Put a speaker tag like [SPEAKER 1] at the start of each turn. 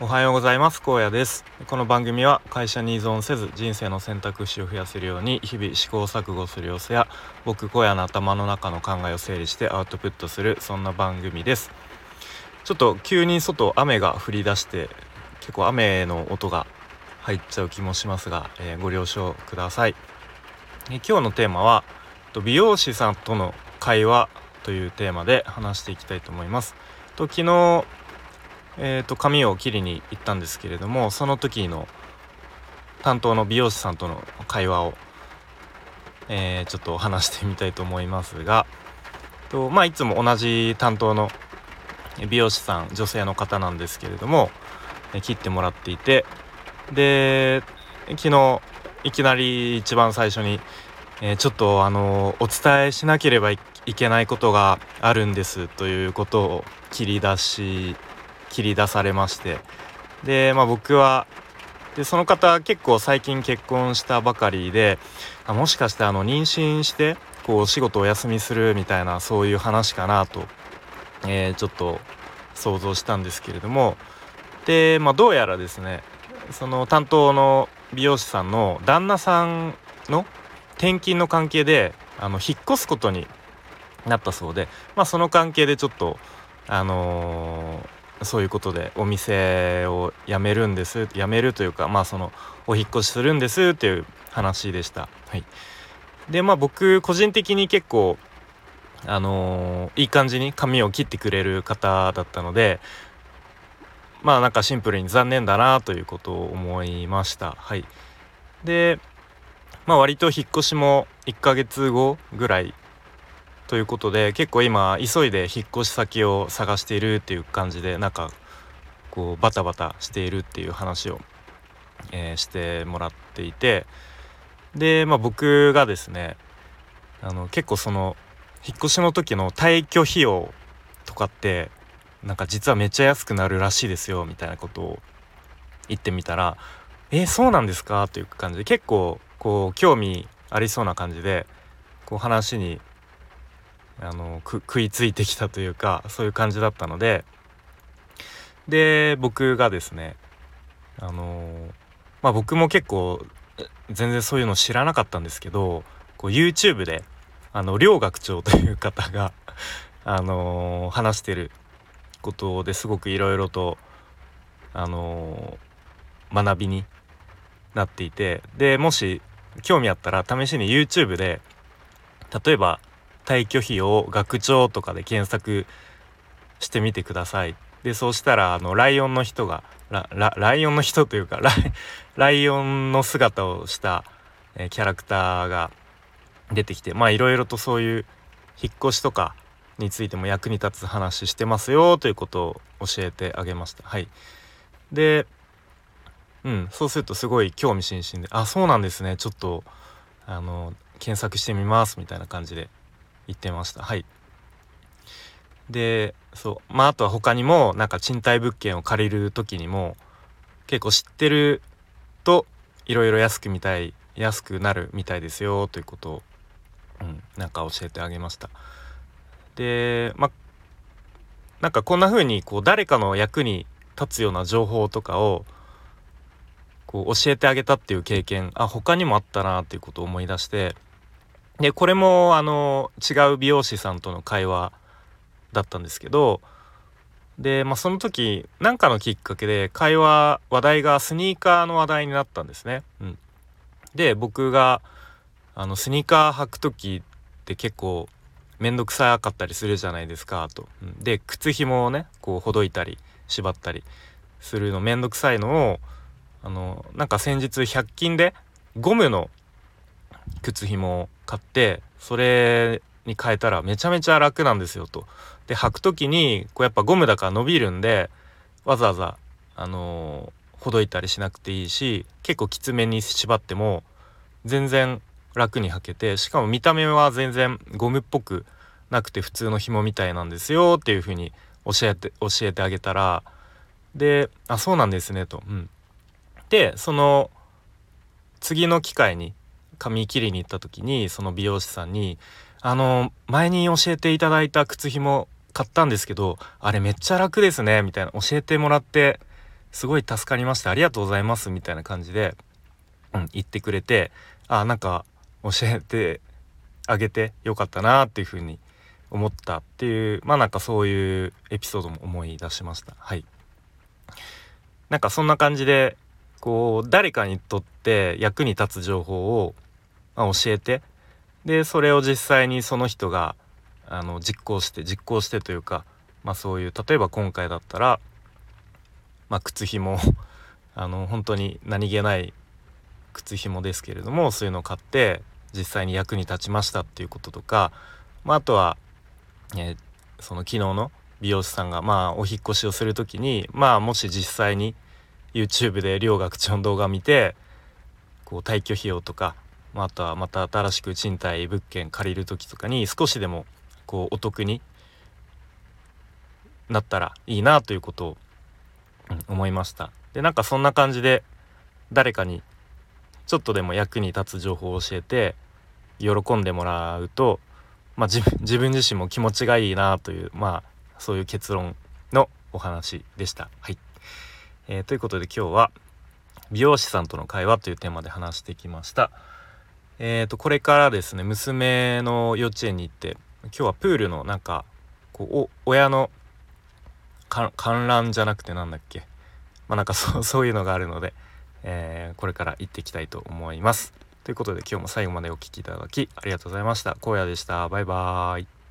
[SPEAKER 1] おはようございます。高野です。この番組は会社に依存せず人生の選択肢を増やせるように日々試行錯誤する様子や僕荒野の頭の中の考えを整理してアウトプットするそんな番組です。ちょっと急に外雨が降り出して結構雨の音が入っちゃう気もしますが、えー、ご了承ください、え今日のテーマは美容師さんとの会話というテーマで話していきたいと思います。と昨えーと、髪を切りに行ったんですけれどもその時の担当の美容師さんとの会話を、えー、ちょっと話してみたいと思いますがと、まあ、いつも同じ担当の美容師さん女性の方なんですけれども、え切ってもらっていてで昨日いきなり一番最初に、えー、ちょっとあのお伝えしなければいけないことがあるんですということを切り出し切り出されまして。で、まあ、僕はでその方結構最近結婚したばかりでもしかしてあの妊娠してこうお仕事お休みするみたいなそういう話かなと、えー、ちょっと想像したんですけれども。で、まあ、どうやらですねその担当の美容師さんの旦那さんの転勤の関係であの引っ越すことになったそうで、まあ、その関係でちょっとあのそういうことでお店を辞めるんです辞めるというかまあそのお引越しするんですっていう話でした。はい、でまあ僕個人的に結構あのー、いい感じに髪を切ってくれる方だったのでまあなんかシンプルに残念だなということを思いました。はい、でまあ割と引っ越しも1ヶ月後ぐらいということで結構今急いで引っ越し先を探しているっていう感じでなんかこうバタバタしているっていう話を、えー、してもらっていてで、まあ、僕がですねあの結構その引っ越しの時の退去費用とかってなんか実はめっちゃ安くなるらしいですよみたいなことを言ってみたら「えー、そうなんですか?」という感じで結構こう興味ありそうな感じでこう話にあの食いついてきたというかそういう感じだったので。で僕がですねあのまあ僕も結構全然そういうの知らなかったんですけどこう YouTube であの両学長という方が あの話してることですごくいろいろとあの学びになっていて。でもし興味あったら試しに YouTube で例えば退去費を学長とかで検索してみてください。でそうしたらあのライオンの人がライオンの人というか ライオンの姿をした、え、キャラクターが出てきてまあいろいろとそういう引っ越しとかについても役に立つ話してますよということを教えてあげました。はい、でうんそうするとすごい興味津々で「あそうなんですねちょっとあの検索してみます」みたいな感じで言ってました。はい。でそう。まああとは他にもなんか賃貸物件を借りる時にも結構知ってるといろいろ安くみたい安くなるみたいですよということを、うん、なんか教えてあげました。でまあなんかこんな風にこう誰かの役に立つような情報とかをこう教えてあげたっていう経験あ他にもあったなっていうことを思い出してでこれもあの違う美容師さんとの会話だったんですけどで、まあ、その時何かのきっかけで会話話題がスニーカーの話題になったんですね。うん、で僕があのスニーカー履く時って結構面倒くさかったりするじゃないですかと。うん、で靴紐をねこうほどいたり縛ったりするの面倒くさいのをあのなんか先日100均でゴムの靴紐を買ってそれに変えたらめちゃめちゃ楽なんですよと。で履く時にこうやっぱゴムだから伸びるんでわざわざあのー、ほどいたりしなくていいし結構きつめに縛っても全然楽に履けてしかも見た目は全然ゴムっぽくなくて普通の紐みたいなんですよっていう風に教えて教えてあげたらで「あそうなんですね」と。うん、でその次の機会に髪切りに行った時にその美容師さんに「あの前に教えていただいた靴ひも買ったんですけどあれめっちゃ楽ですね」みたいな教えてもらってすごい助かりましたありがとうございますみたいな感じで、うん、言ってくれてあなんか教えてあげてよかったなっていうふうに思ったっていうまあなんかそういうエピソードも思い出しました。はい。なんかそんな感じでこう誰かにとって役に立つ情報を、まあ、教えて。でそれを実際にその人があの実行して実行してというか、まあ、そういう例えば今回だったら、まあ、靴ひも あの本当に何気ない靴ひもですけれどもそういうのを買って実際に役に立ちましたっていうこととか、まあ、あとは、えー、その昨日の美容師さんがまあお引越しをする時にまあもし実際に YouTube で 両学長の動画見てこう退去費用とか、まあ、とはまた新しく賃貸物件借りる時とかに少しでもこうお得になったらいいなということを、思いましたでなんかそんな感じで誰かにちょっとでも役に立つ情報を教えて喜んでもらうと、まあ、自分自身も気持ちがいいなというまあそういう結論のお話でした。はいえー、ということで今日は美容師さんとの会話というテーマで話してきました。えーと、これからですね娘の幼稚園に行って今日はプールのなんかこう親の観覧じゃなくてなんだっけ？まあなんかそう そういうのがあるので、えー、これから行っていきたいと思います。ということで今日も最後までお聴きいただきありがとうございました。荒野でした。バイバーイ。